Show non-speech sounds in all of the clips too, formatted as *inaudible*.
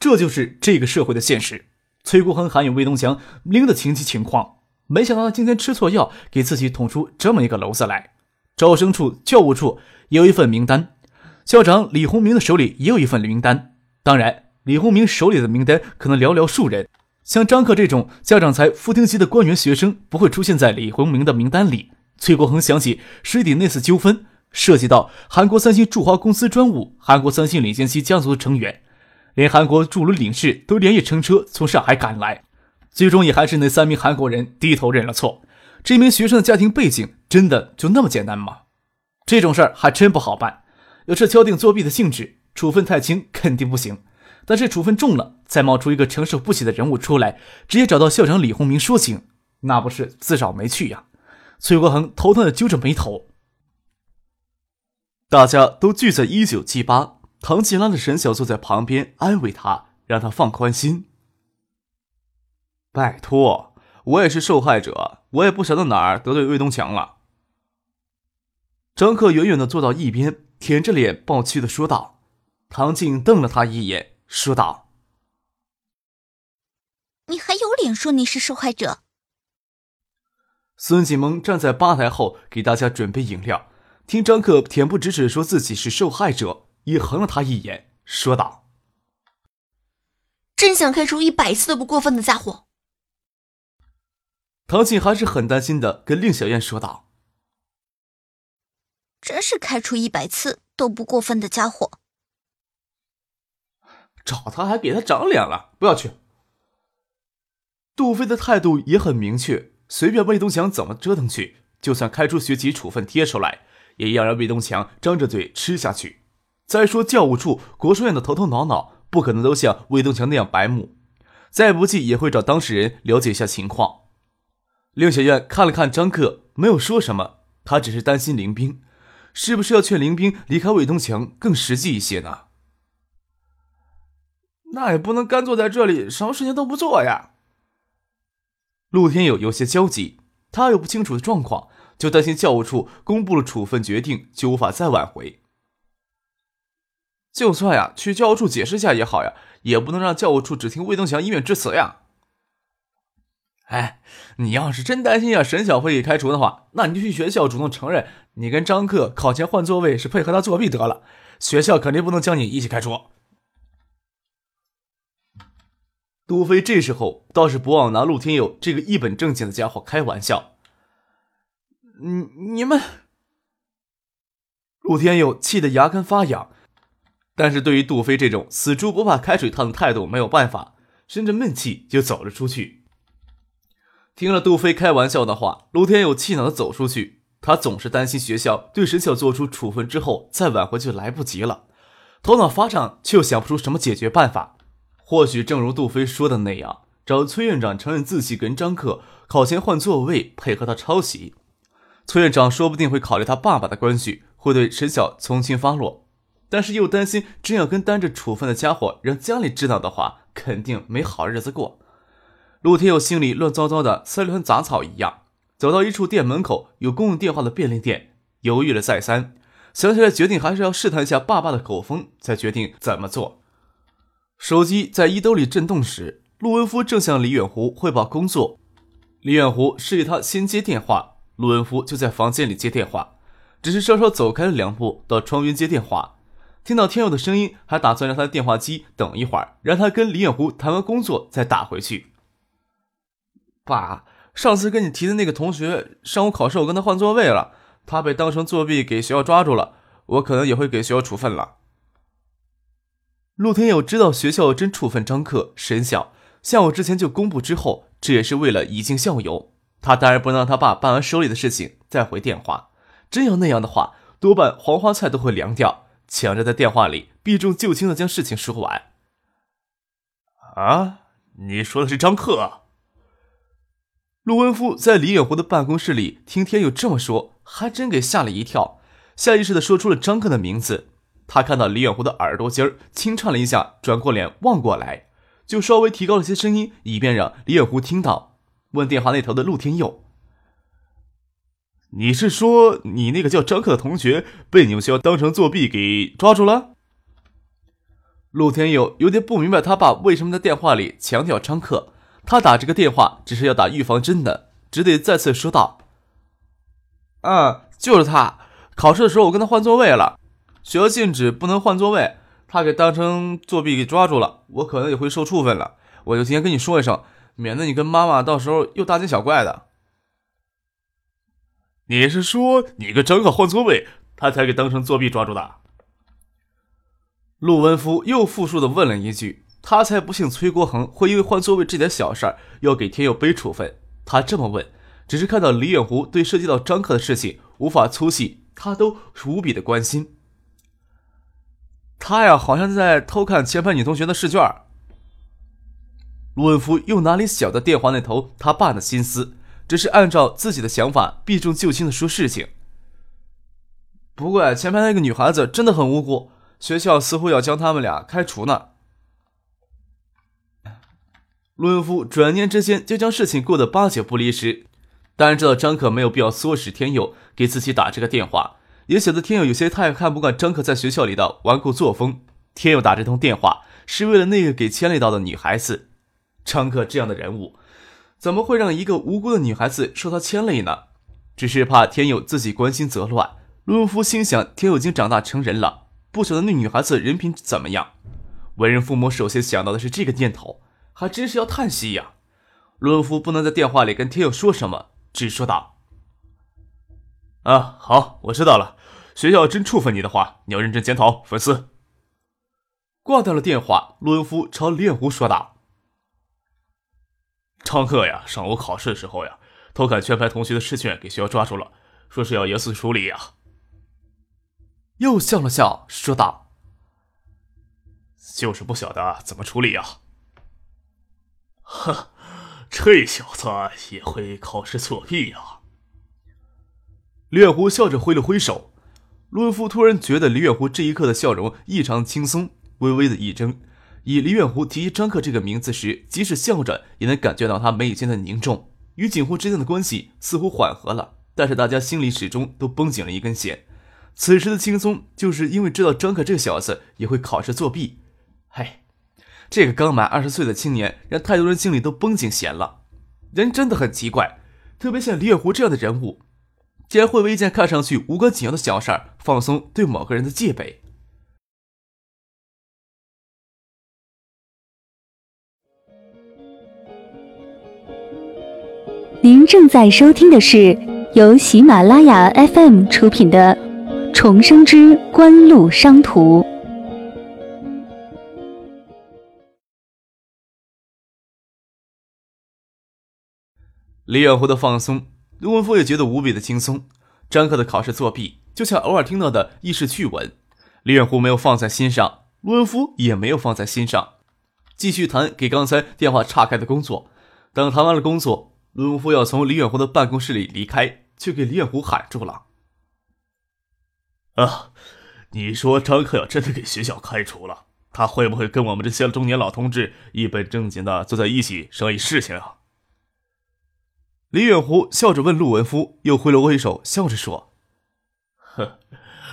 这就是这个社会的现实。崔国恒还有魏东强拎的情急情况，没想到他今天吃错药，给自己捅出这么一个篓子来。招生处、教务处也有一份名单，校长李洪明的手里也有一份名单。当然，李洪明手里的名单可能寥寥数人，像张克这种家长才副厅级的官员学生不会出现在李洪明的名单里。崔国恒想起师弟那次纠纷，涉及到韩国三星驻华公司专务，韩国三星领先期家族的成员。连韩国驻鲁领事都连夜乘车从上海赶来，最终也还是那三名韩国人低头认了错。这名学生的家庭背景真的就那么简单吗？这种事儿还真不好办。要是敲定作弊的性质，处分太轻肯定不行；但是处分重了，再冒出一个承受不起的人物出来，直接找到校长李洪明说情，那不是自找没趣呀？崔国恒头疼的揪着眉头。大家都聚在一九七八。唐吉拉的沈晓坐在旁边安慰他，让他放宽心。拜托，我也是受害者，我也不晓得哪儿得罪魏东强了。张克远远的坐到一边，舔着脸抱屈的说道。唐静瞪了他一眼，说道：“你还有脸说你是受害者？”孙锦萌站在吧台后给大家准备饮料，听张克恬不知耻说自己是受害者。也横了他一眼，说道：“真想开除一百次都不过分的家伙。”唐静还是很担心的，跟令小燕说道：“真是开除一百次都不过分的家伙。”找他还给他长脸了，不要去。杜飞的态度也很明确，随便魏东强怎么折腾去，就算开除学籍处分贴出来，也要让魏东强张着嘴吃下去。再说教务处、国书院的头头脑脑，不可能都像魏东强那样白目，再不济也会找当事人了解一下情况。令小院看了看张克，没有说什么，他只是担心林冰，是不是要劝林冰离开魏东强更实际一些呢？那也不能干坐在这里，什么事情都不做呀。陆天友有些焦急，他有不清楚的状况，就担心教务处公布了处分决定，就无法再挽回。就算呀，去教务处解释一下也好呀，也不能让教务处只听魏东强一面之词呀。哎，你要是真担心呀沈小飞给开除的话，那你就去学校主动承认你跟张克考前换座位是配合他作弊得了，学校肯定不能将你一起开除。杜飞这时候倒是不忘拿陆天佑这个一本正经的家伙开玩笑。你你们，陆天佑气得牙根发痒。但是对于杜飞这种死猪不怕开水烫的态度，没有办法，生着闷气就走了出去。听了杜飞开玩笑的话，陆天佑气恼的走出去。他总是担心学校对沈晓做出处分之后再挽回就来不及了，头脑发胀却又想不出什么解决办法。或许正如杜飞说的那样，找崔院长承认自己跟张克考前换座位，配合他抄袭。崔院长说不定会考虑他爸爸的关系，会对沈晓从轻发落。但是又担心，真要跟担着处分的家伙让家里知道的话，肯定没好日子过。陆天佑心里乱糟糟的，似团杂草一样。走到一处店门口，有公用电话的便利店，犹豫了再三，想起来决定还是要试探一下爸爸的口风，才决定怎么做。手机在衣兜里震动时，陆文夫正向李远湖汇报工作。李远湖示意他先接电话，陆文夫就在房间里接电话，只是稍稍走开了两步，到窗边接电话。听到天佑的声音，还打算让他的电话机等一会儿，让他跟李远湖谈完工作再打回去。爸，上次跟你提的那个同学，上午考试我跟他换座位了，他被当成作弊给学校抓住了，我可能也会给学校处分了。陆天佑知道学校真处分张克、沈晓，下午之前就公布之后，这也是为了以儆效尤。他当然不能让他爸办完手里的事情再回电话，真要那样的话，多半黄花菜都会凉掉。抢着在电话里避重就轻的将事情说完。啊，你说的是张克？陆文夫在李远湖的办公室里听天佑这么说，还真给吓了一跳，下意识的说出了张克的名字。他看到李远湖的耳朵尖儿轻颤了一下，转过脸望过来，就稍微提高了些声音，以便让李远湖听到。问电话那头的陆天佑：“你是说你那个叫张克的同学被你们学校当成作弊给抓住了？”陆天佑有点不明白他爸为什么在电话里强调张克。他打这个电话只是要打预防针的，只得再次说道：“嗯，就是他。考试的时候我跟他换座位了，学校禁止不能换座位，他给当成作弊给抓住了，我可能也会受处分了。我就提前跟你说一声，免得你跟妈妈到时候又大惊小怪的。”你是说你跟张克换座位，他才给当成作弊抓住的？陆文夫又复述的问了一句。他才不信崔国恒会因为换座位这点小事儿要给天佑背处分。他这么问，只是看到李远湖对涉及到张克的事情无法粗细，他都无比的关心。他呀，好像在偷看前排女同学的试卷。陆文夫又哪里晓得电话那头他爸的心思，只是按照自己的想法避重就轻的说事情。不过前排那个女孩子真的很无辜，学校似乎要将他们俩开除呢。陆文夫转念之间就将事情过得八九不离十，当然知道张可没有必要唆使天佑给自己打这个电话，也显得天佑有些太看不惯张可在学校里的顽固作风。天佑打这通电话是为了那个给牵累到的女孩子，张可这样的人物，怎么会让一个无辜的女孩子受他牵累呢？只是怕天佑自己关心则乱。陆文夫心想，天佑已经长大成人了，不晓得那女孩子人品怎么样。为人父母首先想到的是这个念头。还真是要叹息呀！陆文夫不能在电话里跟天佑说什么，只说道：“啊，好，我知道了。学校真处分你的话，你要认真检讨反思。”挂掉了电话，陆文夫朝李远湖说道：“张克呀，上午考试的时候呀，偷看全班同学的试卷，给学校抓住了，说是要严肃处理呀。”又笑了笑，说道：“就是不晓得怎么处理呀。”哼，这小子也会考试作弊呀！李远湖笑着挥了挥手。陆文夫突然觉得李远湖这一刻的笑容异常轻松，微微的一怔。以李远湖提及张克这个名字时，即使笑着，也能感觉到他眉宇间的凝重。与景湖之间的关系似乎缓和了，但是大家心里始终都绷紧了一根弦。此时的轻松，就是因为知道张克这小子也会考试作弊。嘿。这个刚满二十岁的青年，让太多人心里都绷紧弦了。人真的很奇怪，特别像李远湖这样的人物，竟然会为一件看上去无关紧要的小事儿放松对某个人的戒备。您正在收听的是由喜马拉雅 FM 出品的《重生之官路商途》。李远湖的放松，陆文夫也觉得无比的轻松。张克的考试作弊，就像偶尔听到的轶事趣闻。李远湖没有放在心上，陆文夫也没有放在心上，继续谈给刚才电话岔开的工作。等谈完了工作，陆文夫要从李远湖的办公室里离开，却给李远湖喊住了：“啊，你说张克要真的给学校开除了，他会不会跟我们这些中年老同志一本正经的坐在一起商议事情啊？”李远湖笑着问陆文夫，又挥了挥手，笑着说：“哼，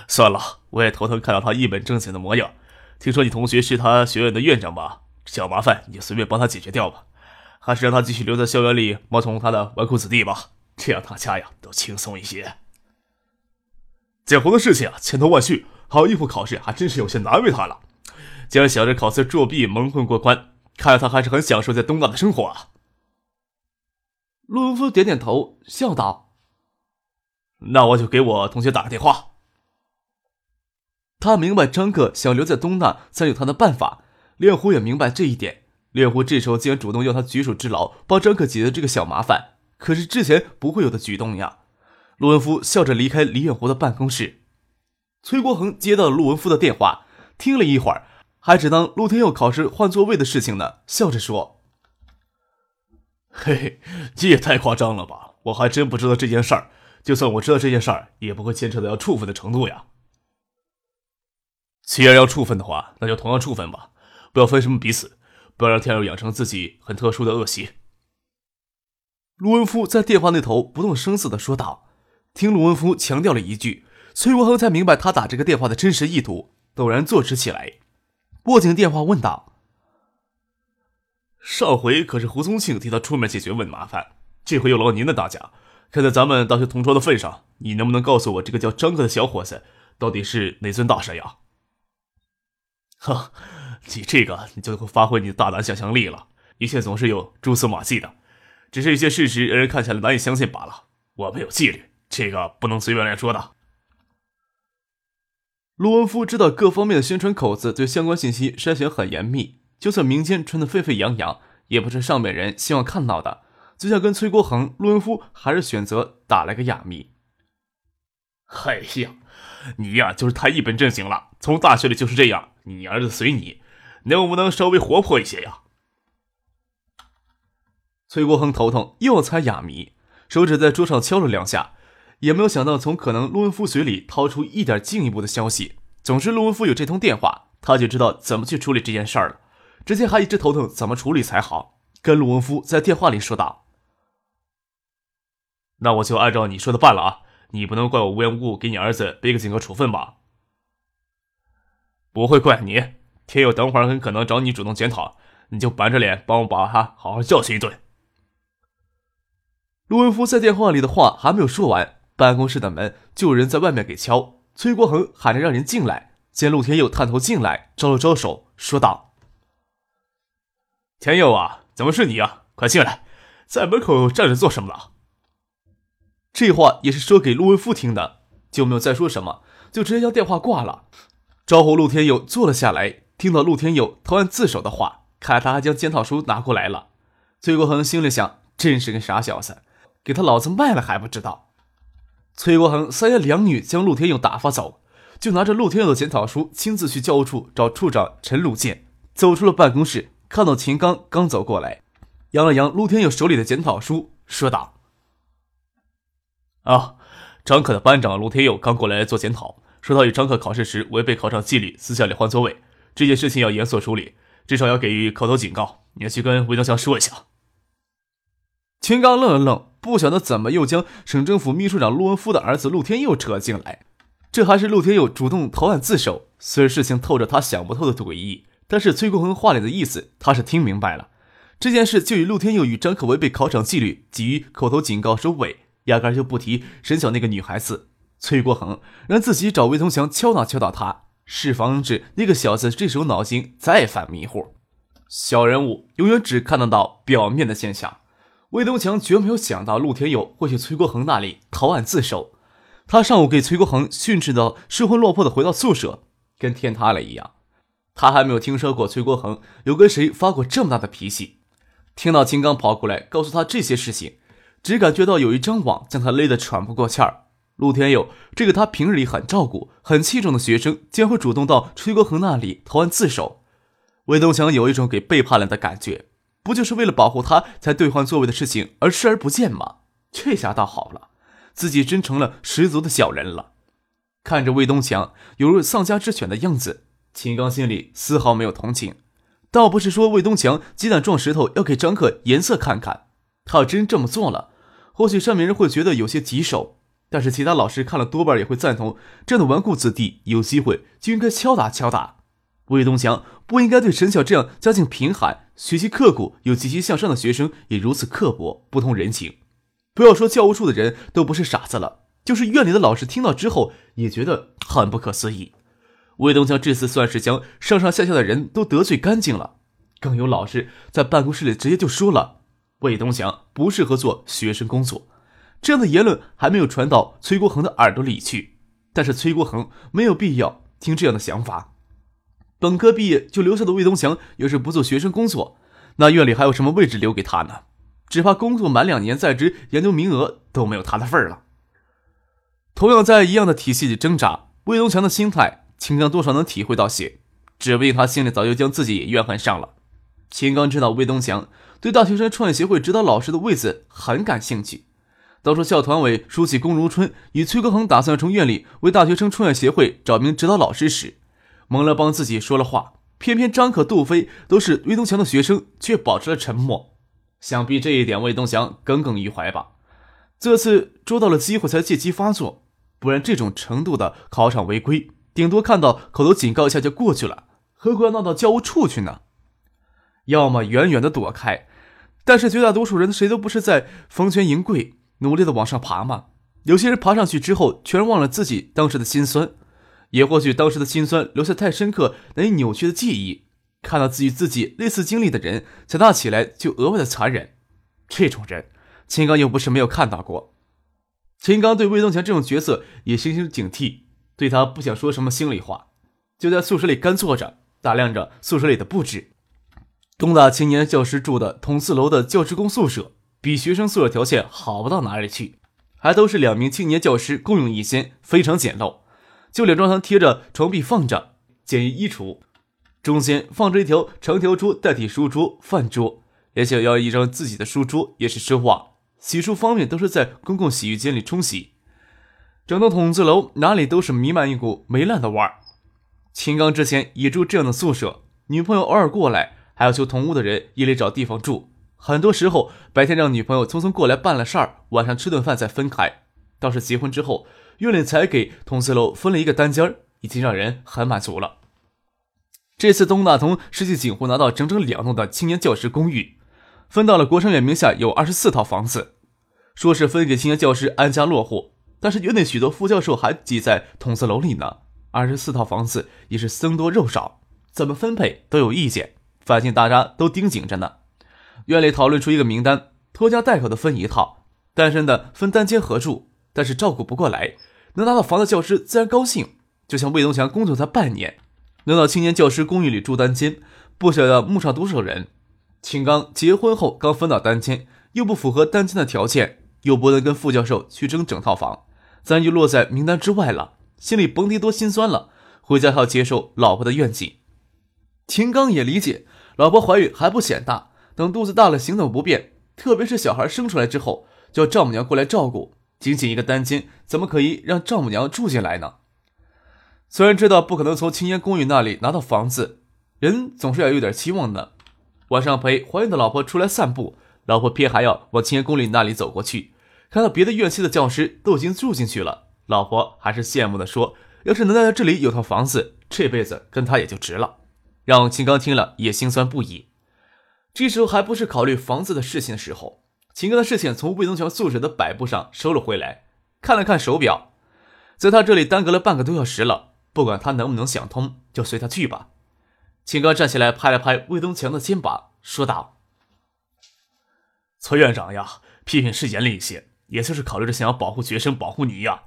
算了，我也头疼看到他一本正经的模样。听说你同学是他学院的院长吧？小麻烦你就随便帮他解决掉吧，还是让他继续留在校园里冒充他的纨绔子弟吧，这样大家呀都轻松一些。简红的事情啊，千头万绪，好应付考试，还真是有些难为他了。竟然想着考试作弊蒙混过关，看来他还是很享受在东大的生活啊。”陆文夫点点头，笑道：“那我就给我同学打个电话。”他明白张克想留在东大，才有他的办法。练虎也明白这一点。练虎这时候竟然主动要他举手之劳，帮张克解决这个小麻烦，可是之前不会有的举动呀。陆文夫笑着离开李远湖的办公室。崔国恒接到了陆文夫的电话，听了一会儿，还只当陆天佑考试换座位的事情呢，笑着说。嘿嘿，你也太夸张了吧！我还真不知道这件事儿。就算我知道这件事儿，也不会牵扯到要处分的程度呀。既然要处分的话，那就同样处分吧，不要分什么彼此，不要让天佑养成自己很特殊的恶习。陆文夫在电话那头不动声色的说道。听陆文夫强调了一句，崔国恒才明白他打这个电话的真实意图，陡然坐直起来，握紧电话问道：“上回可是胡宗庆替他出面解决问麻烦，这回又劳您的大驾。看在咱们大学同窗的份上，你能不能告诉我这个叫张哥的小伙子到底是哪尊大神呀？” *laughs* 哈，你这个你就会发挥你的大胆想象力了。一切总是有蛛丝马迹的，只是一些事实让人看起来难以相信罢了。我们有纪律，这个不能随便乱说的。陆文夫知道各方面的宣传口子对相关信息筛选很严密，就算民间传得沸沸扬扬，也不是上面人希望看到的。就像跟崔国恒，陆文夫还是选择打了个哑谜。哎呀，你呀就是太一本正经了，从大学里就是这样。你儿子随你，能不能稍微活泼一些呀？崔国恒头疼，又猜哑谜，手指在桌上敲了两下，也没有想到从可能陆文夫嘴里掏出一点进一步的消息。总之，陆文夫有这通电话，他就知道怎么去处理这件事儿了。之前还一直头疼怎么处理才好，跟陆文夫在电话里说道：“那我就按照你说的办了啊，你不能怪我无缘无故给你儿子背个警告处分吧？”不会怪你，天佑等会儿很可能找你主动检讨，你就板着脸帮我把他好好教训一顿。陆文夫在电话里的话还没有说完，办公室的门就有人在外面给敲。崔国恒喊着让人进来，见陆天佑探头进来，招了招手，说道：“天佑啊，怎么是你啊？快进来，在门口站着做什么了？”这话也是说给陆文夫听的，就没有再说什么，就直接将电话挂了。招呼陆天佑坐了下来，听到陆天佑投案自首的话，看来他还将检讨书拿过来了。崔国恒心里想：真是个傻小子，给他老子卖了还不知道。崔国恒三言两语将陆天佑打发走，就拿着陆天佑的检讨书，亲自去教务处找处长陈鲁健。走出了办公室，看到秦刚刚走过来，扬了扬陆天佑手里的检讨书，说道：“啊，张可的班长陆天佑刚过来做检讨。”说他与张克考试时违背考场纪律，私下里换座位，这件事情要严肃处理，至少要给予口头警告。你要去跟魏东强说一下。秦刚愣了愣，不晓得怎么又将省政府秘书长陆文夫的儿子陆天佑扯进来。这还是陆天佑主动投案自首，虽然事情透着他想不透的诡异，但是崔国恒话里的意思他是听明白了。这件事就以陆天佑与张可为被考场纪律，给予口头警告收尾，压根就不提沈晓那个女孩子。崔国恒让自己找魏东强敲打敲打他，是防止那个小子这时候脑筋再犯迷糊。小人物永远只看得到表面的现象。魏东强绝没有想到陆天友会去崔国恒那里投案自首。他上午给崔国恒训斥到失魂落魄的回到宿舍，跟天塌了一样。他还没有听说过崔国恒有跟谁发过这么大的脾气。听到金刚跑过来告诉他这些事情，只感觉到有一张网将他勒得喘不过气儿。陆天佑这个他平日里很照顾、很器重的学生，竟会主动到崔国恒那里投案自首。魏东强有一种给背叛了的感觉，不就是为了保护他才兑换座位的事情而视而不见吗？这下倒好了，自己真成了十足的小人了。看着魏东强犹如丧家之犬的样子，秦刚心里丝毫没有同情。倒不是说魏东强鸡蛋撞石头要给张克颜色看看，他要真这么做了，或许上面人会觉得有些棘手。但是其他老师看了多半也会赞同，这样的纨绔子弟有机会就应该敲打敲打。魏东强不应该对沈晓这样家境贫寒、学习刻苦又积极向上的学生也如此刻薄、不通人情。不要说教务处的人都不是傻子了，就是院里的老师听到之后也觉得很不可思议。魏东强这次算是将上上下下的人都得罪干净了。更有老师在办公室里直接就说了，魏东强不适合做学生工作。这样的言论还没有传到崔国恒的耳朵里去，但是崔国恒没有必要听这样的想法。本科毕业就留下的魏东强，要是不做学生工作，那院里还有什么位置留给他呢？只怕工作满两年在职，研究名额都没有他的份儿了。同样在一样的体系里挣扎，魏东强的心态，秦刚多少能体会到些，指不定他心里早就将自己也怨恨上了。秦刚知道魏东强对大学生创业协会指导老师的位子很感兴趣。当初校团委书记龚如春与崔克恒打算从院里为大学生创业协会找名指导老师时，蒙了帮自己说了话，偏偏张可、杜飞都是魏东强的学生，却保持了沉默。想必这一点魏东强耿耿于怀吧。这次捉到了机会才借机发作，不然这种程度的考场违规，顶多看到口头警告一下就过去了，何苦要闹到教务处去呢？要么远远的躲开，但是绝大多数人谁都不是在逢权迎贵，努力的往上爬吗？有些人爬上去之后，全忘了自己当时的心酸，也或许当时的心酸留下太深刻、难以扭曲的记忆，看到自己自己类似经历的人强大起来，就额外的残忍。这种人，秦刚又不是没有看到过。秦刚对魏东强这种角色也心生警惕，对他不想说什么心里话，就在宿舍里干坐着，打量着宿舍里的布置。东大青年教师住的同四楼的教职工宿舍，比学生宿舍条件好不到哪里去，还都是两名青年教师共用一间，非常简陋。就连床贴着床壁放着简易衣橱，中间放着一条长条桌代替书桌、饭桌，连想要一张自己的书桌也是奢望。洗漱方面都是在公共洗浴间里冲洗。整栋筒子楼哪里都是弥漫一股霉烂的味儿。秦刚之前也住这样的宿舍，女朋友偶尔过来。还要求同屋的人夜里找地方住，很多时候白天让女朋友匆匆过来办了事儿，晚上吃顿饭再分开。倒是结婚之后，院里才给筒子楼分了一个单间，已经让人很满足了。这次东大从世纪锦湖拿到整整两栋的青年教师公寓，分到了国生院名下有二十四套房子，说是分给青年教师安家落户，但是院内许多副教授还挤在筒子楼里呢。二十四套房子也是僧多肉少，怎么分配都有意见。反正大家都盯紧着呢。院里讨论出一个名单，拖家带口的分一套，单身的分单间合住。但是照顾不过来，能拿到房的教师自然高兴。就像魏东强工作才半年，能到青年教师公寓里住单间，不晓得慕上多少人。秦刚结婚后刚分到单间，又不符合单间的条件，又不能跟副教授去争整套房，自然就落在名单之外了。心里甭提多心酸了。回家还要接受老婆的怨气。秦刚也理解。老婆怀孕还不显大，等肚子大了行动不便，特别是小孩生出来之后，叫丈母娘过来照顾。仅仅一个单间，怎么可以让丈母娘住进来呢？虽然知道不可能从青年公寓那里拿到房子，人总是要有点期望的。晚上陪怀孕的老婆出来散步，老婆偏还要往青年公寓那里走过去，看到别的院系的教师都已经住进去了，老婆还是羡慕的说：“要是能在这里有套房子，这辈子跟他也就值了。”让秦刚听了也心酸不已。这时候还不是考虑房子的事情的时候，秦刚的视线从魏东强宿舍的摆布上收了回来，看了看手表，在他这里耽搁了半个多小时了。不管他能不能想通，就随他去吧。秦刚站起来，拍了拍魏东强的肩膀，说道：“崔院长呀，批评是严厉一些，也就是考虑着想要保护学生，保护你呀。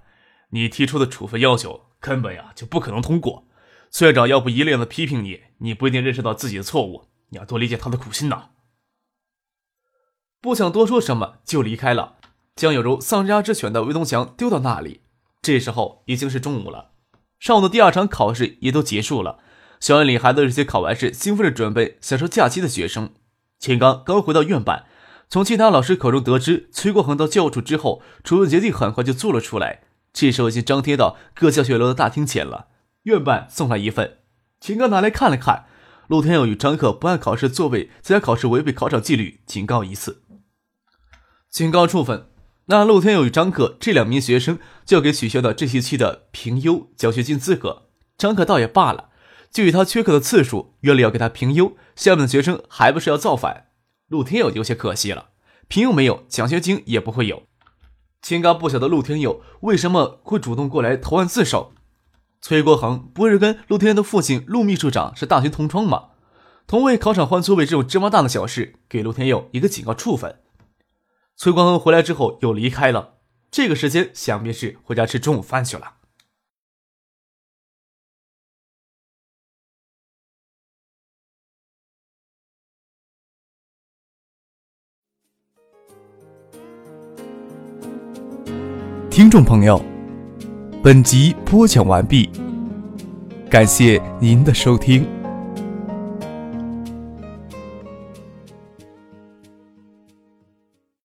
你提出的处分要求根本呀就不可能通过。”崔院长要不一脸的批评你，你不一定认识到自己的错误。你要多理解他的苦心呐。不想多说什么，就离开了，将有如丧家之犬的魏东强丢到那里。这时候已经是中午了，上午的第二场考试也都结束了。校园里还都是些考完试兴奋着准备享受假期的学生。秦刚刚回到院办，从其他老师口中得知崔国恒到教务处之后，主任决定很快就做了出来。这时候已经张贴到各教学楼的大厅前了。院办送来一份，秦刚拿来看了看。陆天佑与张克不按考试座位参加考试，违背考场纪律，警告一次。警告处分。那陆天佑与张克这两名学生就要给取消掉这学期的评优奖学金资格。张克倒也罢了，就以他缺课的次数，院里要给他评优，下面的学生还不是要造反？陆天佑有些可惜了，评优没有，奖学金也不会有。秦刚不晓得陆天佑为什么会主动过来投案自首。崔国恒不是跟陆天佑的父亲陆秘书长是大学同窗吗？同为考场换座位这种芝麻大的小事，给陆天佑一个警告处分。崔国恒回来之后又离开了，这个时间想必是回家吃中午饭去了。听众朋友。本集播讲完毕，感谢您的收听。